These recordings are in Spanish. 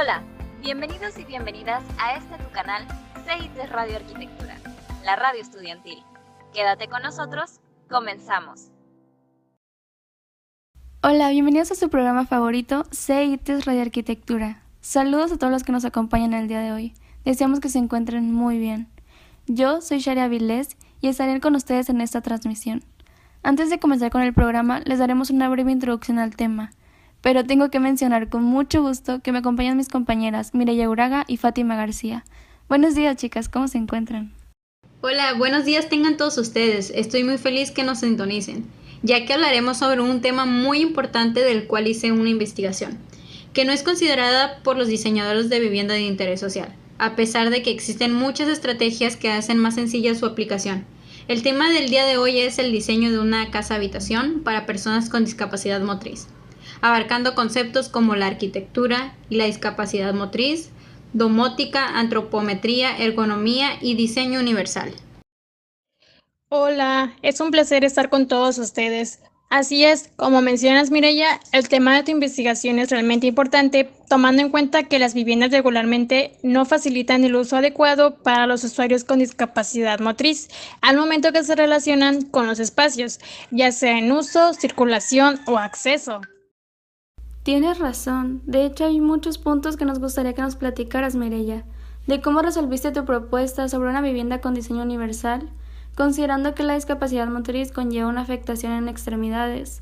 Hola, bienvenidos y bienvenidas a este tu canal CIT Radio Arquitectura, la radio estudiantil. Quédate con nosotros, comenzamos. Hola, bienvenidos a su programa favorito CIT Radio Arquitectura. Saludos a todos los que nos acompañan el día de hoy. Deseamos que se encuentren muy bien. Yo soy Sharia Vilés y estaré con ustedes en esta transmisión. Antes de comenzar con el programa, les daremos una breve introducción al tema, pero tengo que mencionar con mucho gusto que me acompañan mis compañeras Mireya Uraga y Fátima García. Buenos días, chicas, ¿cómo se encuentran? Hola, buenos días tengan todos ustedes. Estoy muy feliz que nos sintonicen, ya que hablaremos sobre un tema muy importante del cual hice una investigación, que no es considerada por los diseñadores de vivienda de interés social, a pesar de que existen muchas estrategias que hacen más sencilla su aplicación el tema del día de hoy es el diseño de una casa habitación para personas con discapacidad motriz, abarcando conceptos como la arquitectura y la discapacidad motriz, domótica, antropometría, ergonomía y diseño universal. Hola, es un placer estar con todos ustedes. Así es, como mencionas Mireya, el tema de tu investigación es realmente importante, tomando en cuenta que las viviendas regularmente no facilitan el uso adecuado para los usuarios con discapacidad motriz al momento que se relacionan con los espacios, ya sea en uso, circulación o acceso. Tienes razón, de hecho hay muchos puntos que nos gustaría que nos platicaras Mireya, de cómo resolviste tu propuesta sobre una vivienda con diseño universal considerando que la discapacidad motriz conlleva una afectación en extremidades.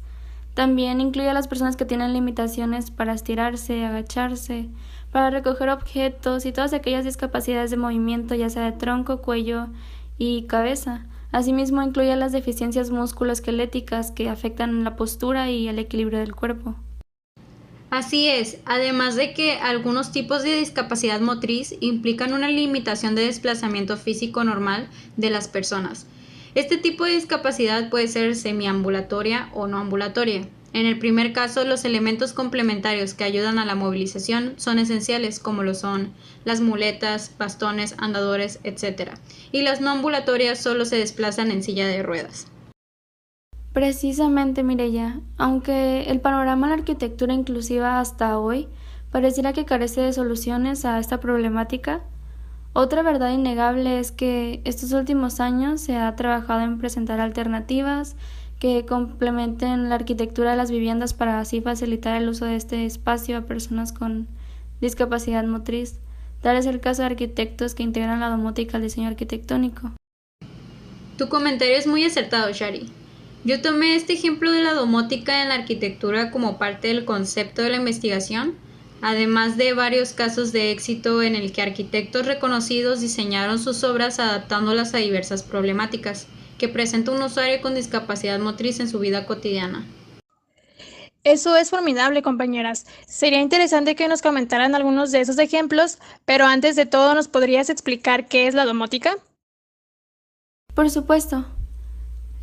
También incluye a las personas que tienen limitaciones para estirarse, agacharse, para recoger objetos y todas aquellas discapacidades de movimiento, ya sea de tronco, cuello y cabeza. Asimismo, incluye las deficiencias musculoesqueléticas que afectan la postura y el equilibrio del cuerpo. Así es, además de que algunos tipos de discapacidad motriz implican una limitación de desplazamiento físico normal de las personas. Este tipo de discapacidad puede ser semiambulatoria o no ambulatoria. En el primer caso, los elementos complementarios que ayudan a la movilización son esenciales, como lo son las muletas, bastones, andadores, etc. Y las no ambulatorias solo se desplazan en silla de ruedas. Precisamente, Mireya, aunque el panorama de la arquitectura inclusiva hasta hoy pareciera que carece de soluciones a esta problemática, otra verdad innegable es que estos últimos años se ha trabajado en presentar alternativas que complementen la arquitectura de las viviendas para así facilitar el uso de este espacio a personas con discapacidad motriz. Tal es el caso de arquitectos que integran la domótica al diseño arquitectónico. Tu comentario es muy acertado, Shari. Yo tomé este ejemplo de la domótica en la arquitectura como parte del concepto de la investigación, además de varios casos de éxito en el que arquitectos reconocidos diseñaron sus obras adaptándolas a diversas problemáticas que presenta un usuario con discapacidad motriz en su vida cotidiana. Eso es formidable, compañeras. Sería interesante que nos comentaran algunos de esos ejemplos, pero antes de todo, ¿nos podrías explicar qué es la domótica? Por supuesto.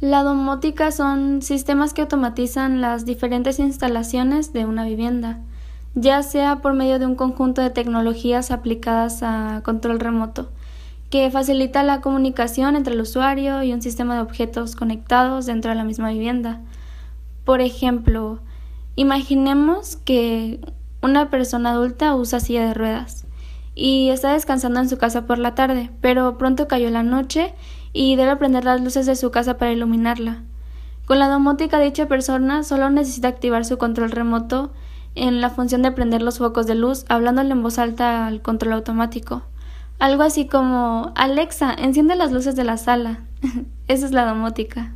La domótica son sistemas que automatizan las diferentes instalaciones de una vivienda, ya sea por medio de un conjunto de tecnologías aplicadas a control remoto, que facilita la comunicación entre el usuario y un sistema de objetos conectados dentro de la misma vivienda. Por ejemplo, imaginemos que una persona adulta usa silla de ruedas y está descansando en su casa por la tarde, pero pronto cayó la noche y debe prender las luces de su casa para iluminarla. Con la domótica dicha persona solo necesita activar su control remoto en la función de prender los focos de luz hablándole en voz alta al control automático. Algo así como Alexa, enciende las luces de la sala. Esa es la domótica.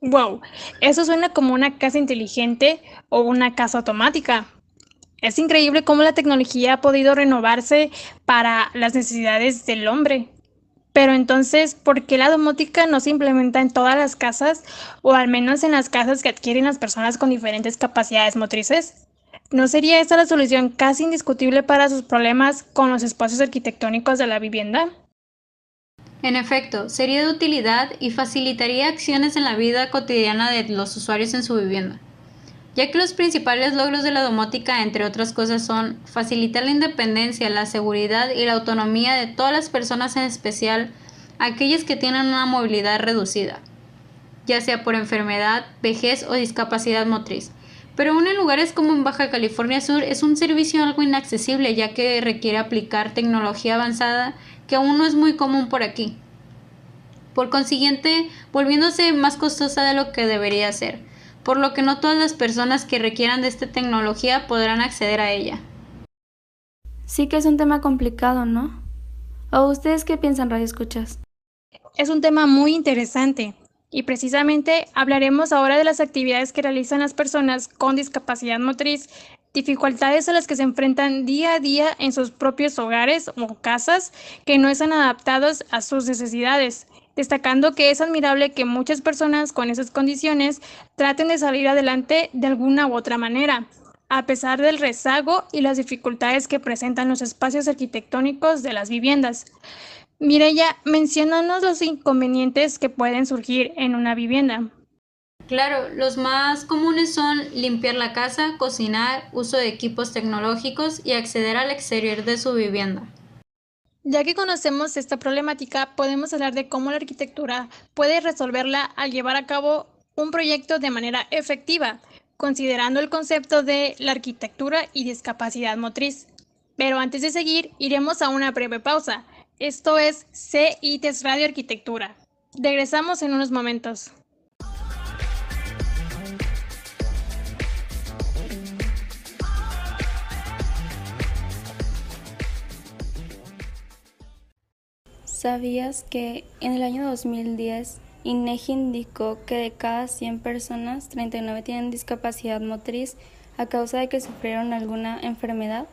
Wow, eso suena como una casa inteligente o una casa automática. Es increíble cómo la tecnología ha podido renovarse para las necesidades del hombre. Pero entonces, ¿por qué la domótica no se implementa en todas las casas o al menos en las casas que adquieren las personas con diferentes capacidades motrices? ¿No sería esta la solución casi indiscutible para sus problemas con los espacios arquitectónicos de la vivienda? En efecto, sería de utilidad y facilitaría acciones en la vida cotidiana de los usuarios en su vivienda, ya que los principales logros de la domótica, entre otras cosas, son facilitar la independencia, la seguridad y la autonomía de todas las personas, en especial aquellas que tienen una movilidad reducida, ya sea por enfermedad, vejez o discapacidad motriz, pero aún en lugares como en Baja California Sur es un servicio algo inaccesible ya que requiere aplicar tecnología avanzada que aún no es muy común por aquí. Por consiguiente, volviéndose más costosa de lo que debería ser, por lo que no todas las personas que requieran de esta tecnología podrán acceder a ella. Sí que es un tema complicado, ¿no? ¿O ustedes qué piensan, Radio Escuchas? Es un tema muy interesante y precisamente hablaremos ahora de las actividades que realizan las personas con discapacidad motriz, dificultades a las que se enfrentan día a día en sus propios hogares o casas que no están adaptados a sus necesidades, destacando que es admirable que muchas personas con esas condiciones traten de salir adelante de alguna u otra manera, a pesar del rezago y las dificultades que presentan los espacios arquitectónicos de las viviendas. Mireya, mencionanos los inconvenientes que pueden surgir en una vivienda. Claro, los más comunes son limpiar la casa, cocinar, uso de equipos tecnológicos y acceder al exterior de su vivienda. Ya que conocemos esta problemática, podemos hablar de cómo la arquitectura puede resolverla al llevar a cabo un proyecto de manera efectiva, considerando el concepto de la arquitectura y discapacidad motriz. Pero antes de seguir, iremos a una breve pausa. Esto es CITES Radio Arquitectura. Regresamos en unos momentos. ¿Sabías que en el año 2010 INEGI indicó que de cada 100 personas, 39 tienen discapacidad motriz a causa de que sufrieron alguna enfermedad?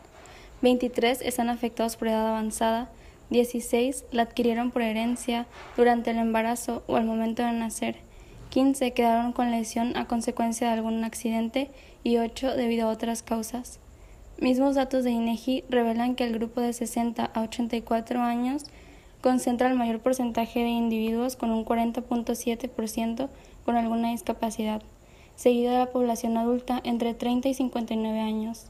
23 están afectados por edad avanzada 16 la adquirieron por herencia durante el embarazo o al momento de nacer. 15 quedaron con lesión a consecuencia de algún accidente y 8 debido a otras causas. Mismos datos de INEGI revelan que el grupo de 60 a 84 años concentra el mayor porcentaje de individuos con un 40.7% con alguna discapacidad, seguida de la población adulta entre 30 y 59 años.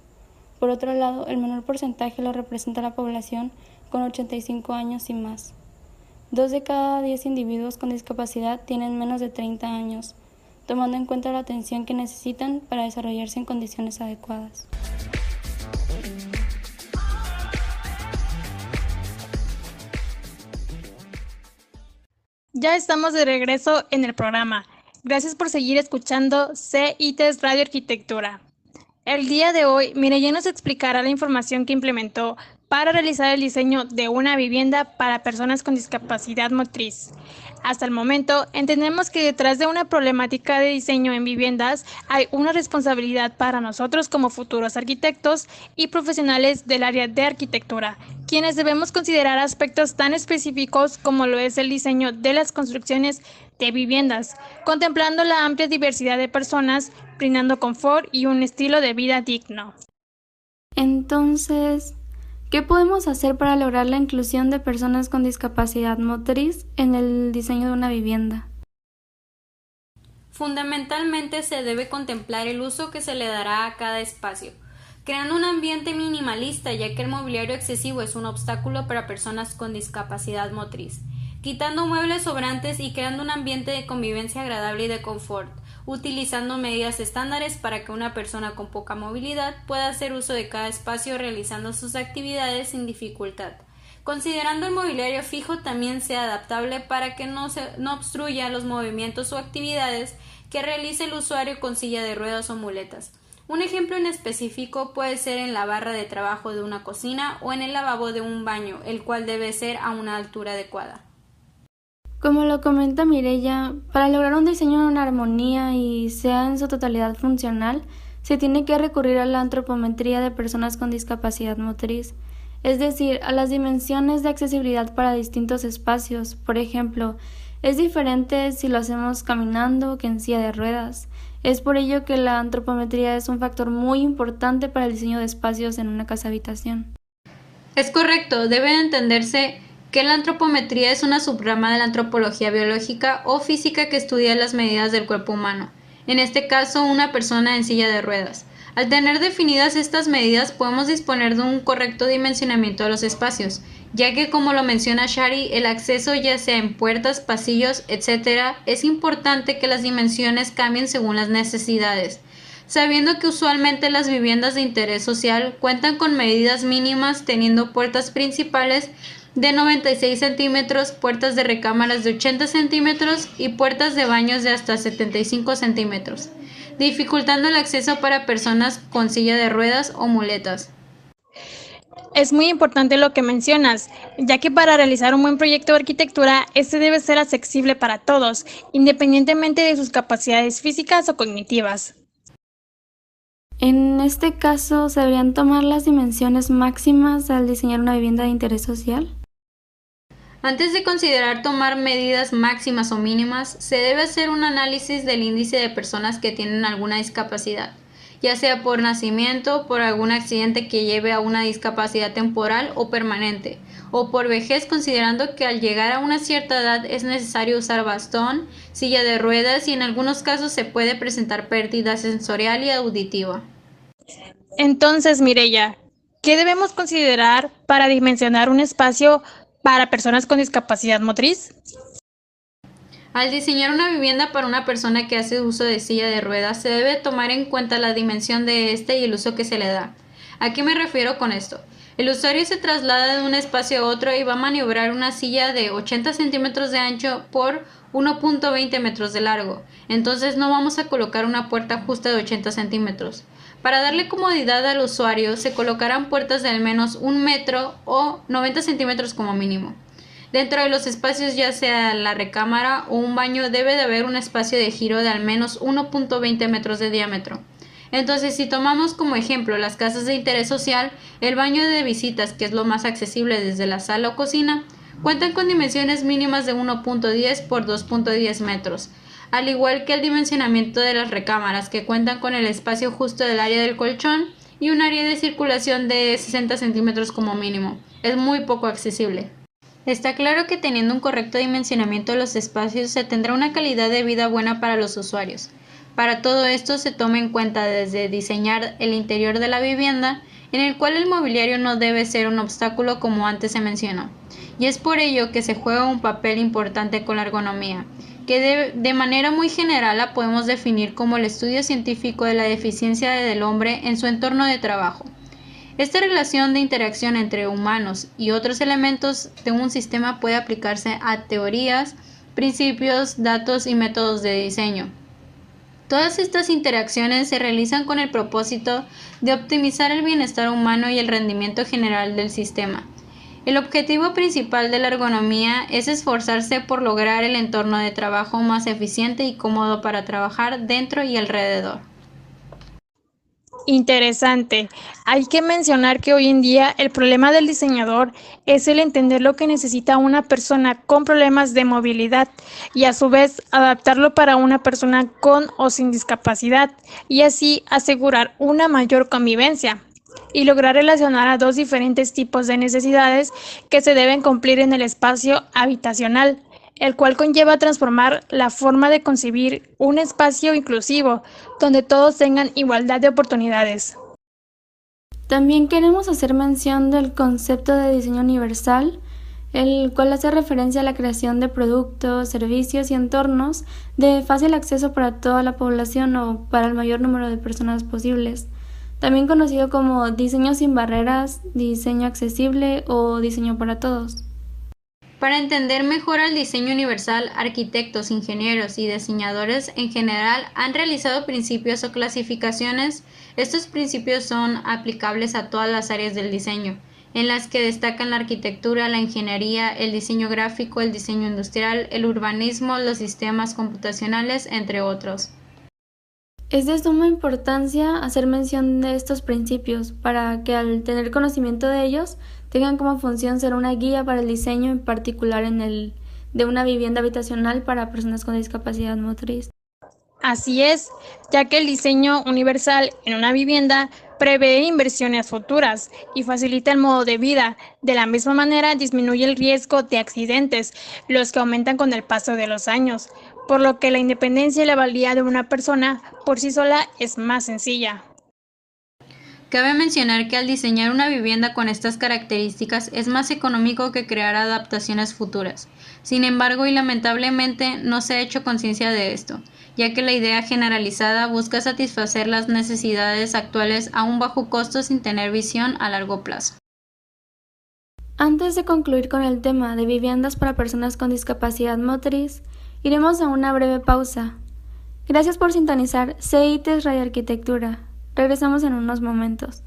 Por otro lado, el menor porcentaje lo representa la población con 85 años y más. Dos de cada diez individuos con discapacidad tienen menos de 30 años, tomando en cuenta la atención que necesitan para desarrollarse en condiciones adecuadas. Ya estamos de regreso en el programa. Gracias por seguir escuchando CITES Radio Arquitectura. El día de hoy, Mireya nos explicará la información que implementó para realizar el diseño de una vivienda para personas con discapacidad motriz. Hasta el momento, entendemos que detrás de una problemática de diseño en viviendas hay una responsabilidad para nosotros como futuros arquitectos y profesionales del área de arquitectura, quienes debemos considerar aspectos tan específicos como lo es el diseño de las construcciones de viviendas, contemplando la amplia diversidad de personas, brindando confort y un estilo de vida digno. Entonces, ¿Qué podemos hacer para lograr la inclusión de personas con discapacidad motriz en el diseño de una vivienda? Fundamentalmente se debe contemplar el uso que se le dará a cada espacio, creando un ambiente minimalista ya que el mobiliario excesivo es un obstáculo para personas con discapacidad motriz, quitando muebles sobrantes y creando un ambiente de convivencia agradable y de confort, utilizando medidas estándares para que una persona con poca movilidad pueda hacer uso de cada espacio realizando sus actividades sin dificultad. Considerando el mobiliario fijo también sea adaptable para que no, se, no obstruya los movimientos o actividades que realice el usuario con silla de ruedas o muletas. Un ejemplo en específico puede ser en la barra de trabajo de una cocina o en el lavabo de un baño, el cual debe ser a una altura adecuada. Como lo comenta Mirella, para lograr un diseño en una armonía y sea en su totalidad funcional, se tiene que recurrir a la antropometría de personas con discapacidad motriz, es decir, a las dimensiones de accesibilidad para distintos espacios. Por ejemplo, es diferente si lo hacemos caminando que en silla de ruedas. Es por ello que la antropometría es un factor muy importante para el diseño de espacios en una casa habitación. Es correcto, debe entenderse que la antropometría es una subrama de la antropología biológica o física que estudia las medidas del cuerpo humano, en este caso una persona en silla de ruedas. Al tener definidas estas medidas podemos disponer de un correcto dimensionamiento de los espacios, ya que como lo menciona Shari, el acceso ya sea en puertas, pasillos, etc., es importante que las dimensiones cambien según las necesidades. sabiendo que usualmente las viviendas de interés social cuentan con medidas mínimas teniendo puertas principales de 96 centímetros, puertas de recámaras de 80 centímetros y puertas de baños de hasta 75 centímetros, dificultando el acceso para personas con silla de ruedas o muletas. Es muy importante lo que mencionas, ya que para realizar un buen proyecto de arquitectura, este debe ser accesible para todos, independientemente de sus capacidades físicas o cognitivas. En este caso, ¿se deberían tomar las dimensiones máximas al diseñar una vivienda de interés social? Antes de considerar tomar medidas máximas o mínimas, se debe hacer un análisis del índice de personas que tienen alguna discapacidad ya sea por nacimiento, por algún accidente que lleve a una discapacidad temporal o permanente, o por vejez considerando que al llegar a una cierta edad es necesario usar bastón, silla de ruedas y en algunos casos se puede presentar pérdida sensorial y auditiva. Entonces, Mirella, ¿qué debemos considerar para dimensionar un espacio para personas con discapacidad motriz? Al diseñar una vivienda para una persona que hace uso de silla de ruedas, se debe tomar en cuenta la dimensión de este y el uso que se le da. ¿A qué me refiero con esto? El usuario se traslada de un espacio a otro y va a maniobrar una silla de 80 centímetros de ancho por 1.20 metros de largo. Entonces no vamos a colocar una puerta justa de 80 centímetros. Para darle comodidad al usuario se colocarán puertas de al menos un metro o 90 centímetros como mínimo. Dentro de los espacios, ya sea la recámara o un baño, debe de haber un espacio de giro de al menos 1.20 metros de diámetro. Entonces, si tomamos como ejemplo las casas de interés social, el baño de visitas, que es lo más accesible desde la sala o cocina, cuentan con dimensiones mínimas de 1.10 por 2.10 metros, al igual que el dimensionamiento de las recámaras, que cuentan con el espacio justo del área del colchón y un área de circulación de 60 centímetros como mínimo. Es muy poco accesible. Está claro que teniendo un correcto dimensionamiento de los espacios se tendrá una calidad de vida buena para los usuarios. Para todo esto se toma en cuenta desde diseñar el interior de la vivienda, en el cual el mobiliario no debe ser un obstáculo como antes se mencionó. Y es por ello que se juega un papel importante con la ergonomía, que de, de manera muy general la podemos definir como el estudio científico de la deficiencia del hombre en su entorno de trabajo. Esta relación de interacción entre humanos y otros elementos de un sistema puede aplicarse a teorías, principios, datos y métodos de diseño. Todas estas interacciones se realizan con el propósito de optimizar el bienestar humano y el rendimiento general del sistema. El objetivo principal de la ergonomía es esforzarse por lograr el entorno de trabajo más eficiente y cómodo para trabajar dentro y alrededor. Interesante. Hay que mencionar que hoy en día el problema del diseñador es el entender lo que necesita una persona con problemas de movilidad y a su vez adaptarlo para una persona con o sin discapacidad y así asegurar una mayor convivencia y lograr relacionar a dos diferentes tipos de necesidades que se deben cumplir en el espacio habitacional el cual conlleva transformar la forma de concebir un espacio inclusivo, donde todos tengan igualdad de oportunidades. También queremos hacer mención del concepto de diseño universal, el cual hace referencia a la creación de productos, servicios y entornos de fácil acceso para toda la población o para el mayor número de personas posibles, también conocido como diseño sin barreras, diseño accesible o diseño para todos. Para entender mejor el diseño universal, arquitectos, ingenieros y diseñadores en general han realizado principios o clasificaciones. Estos principios son aplicables a todas las áreas del diseño, en las que destacan la arquitectura, la ingeniería, el diseño gráfico, el diseño industrial, el urbanismo, los sistemas computacionales, entre otros. Es de suma importancia hacer mención de estos principios para que al tener conocimiento de ellos tengan como función ser una guía para el diseño en particular en el de una vivienda habitacional para personas con discapacidad motriz. Así es, ya que el diseño universal en una vivienda prevé inversiones futuras y facilita el modo de vida. De la misma manera, disminuye el riesgo de accidentes, los que aumentan con el paso de los años, por lo que la independencia y la valía de una persona por sí sola es más sencilla. Cabe mencionar que al diseñar una vivienda con estas características es más económico que crear adaptaciones futuras. Sin embargo, y lamentablemente no se ha hecho conciencia de esto, ya que la idea generalizada busca satisfacer las necesidades actuales a un bajo costo sin tener visión a largo plazo. Antes de concluir con el tema de viviendas para personas con discapacidad motriz, iremos a una breve pausa. Gracias por sintonizar CITES Radio Arquitectura. Regresamos en unos momentos.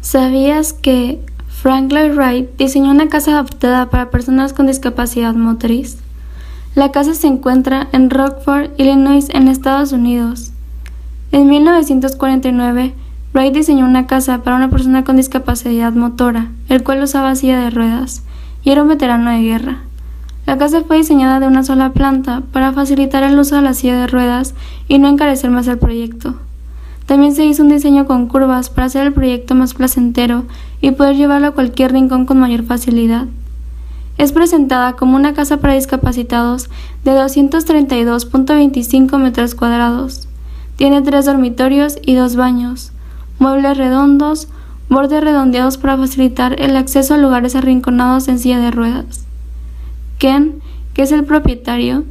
¿Sabías que Frank Lloyd Wright diseñó una casa adaptada para personas con discapacidad motriz? La casa se encuentra en Rockford, Illinois, en Estados Unidos. En 1949, Wright diseñó una casa para una persona con discapacidad motora, el cual usaba silla de ruedas, y era un veterano de guerra. La casa fue diseñada de una sola planta para facilitar el uso de la silla de ruedas y no encarecer más el proyecto. También se hizo un diseño con curvas para hacer el proyecto más placentero y poder llevarlo a cualquier rincón con mayor facilidad. Es presentada como una casa para discapacitados de 232.25 metros cuadrados. Tiene tres dormitorios y dos baños, muebles redondos, bordes redondeados para facilitar el acceso a lugares arrinconados en silla de ruedas. Ken, que es el propietario,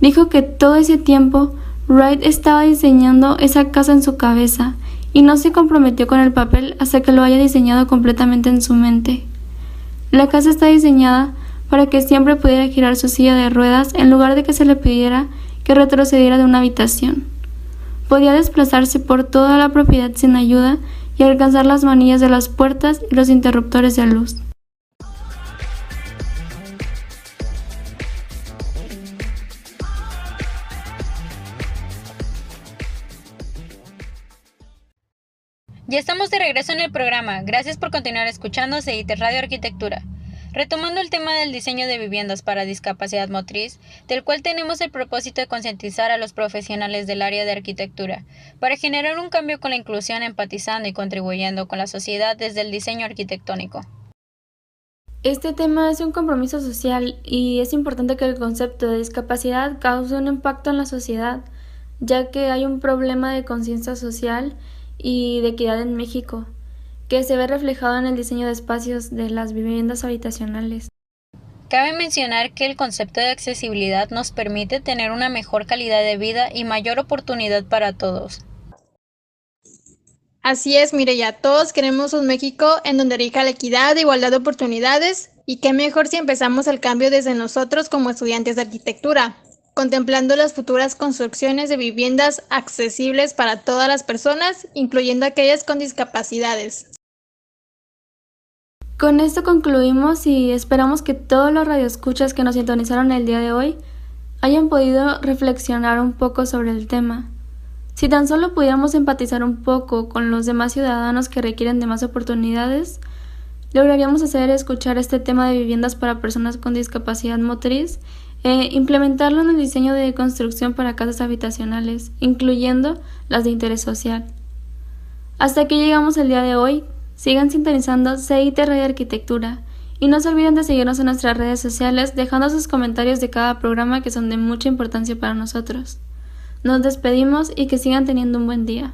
dijo que todo ese tiempo Wright estaba diseñando esa casa en su cabeza y no se comprometió con el papel hasta que lo haya diseñado completamente en su mente. La casa está diseñada para que siempre pudiera girar su silla de ruedas en lugar de que se le pidiera que retrocediera de una habitación. Podía desplazarse por toda la propiedad sin ayuda y alcanzar las manillas de las puertas y los interruptores de luz. Ya estamos de regreso en el programa. Gracias por continuar escuchando CIT Radio Arquitectura. Retomando el tema del diseño de viviendas para discapacidad motriz, del cual tenemos el propósito de concientizar a los profesionales del área de arquitectura, para generar un cambio con la inclusión empatizando y contribuyendo con la sociedad desde el diseño arquitectónico. Este tema es un compromiso social y es importante que el concepto de discapacidad cause un impacto en la sociedad, ya que hay un problema de conciencia social y de equidad en México que se ve reflejado en el diseño de espacios de las viviendas habitacionales. Cabe mencionar que el concepto de accesibilidad nos permite tener una mejor calidad de vida y mayor oportunidad para todos. Así es, ya todos queremos un México en donde rija la equidad e igualdad de oportunidades, y qué mejor si empezamos el cambio desde nosotros como estudiantes de arquitectura, contemplando las futuras construcciones de viviendas accesibles para todas las personas, incluyendo aquellas con discapacidades. Con esto concluimos y esperamos que todos los radioescuchas que nos sintonizaron el día de hoy hayan podido reflexionar un poco sobre el tema. Si tan solo pudiéramos empatizar un poco con los demás ciudadanos que requieren de más oportunidades, lograríamos hacer escuchar este tema de viviendas para personas con discapacidad motriz e implementarlo en el diseño de construcción para casas habitacionales, incluyendo las de interés social. Hasta aquí llegamos el día de hoy. Sigan sintonizando CIT Radio Arquitectura y no se olviden de seguirnos en nuestras redes sociales dejando sus comentarios de cada programa que son de mucha importancia para nosotros. Nos despedimos y que sigan teniendo un buen día.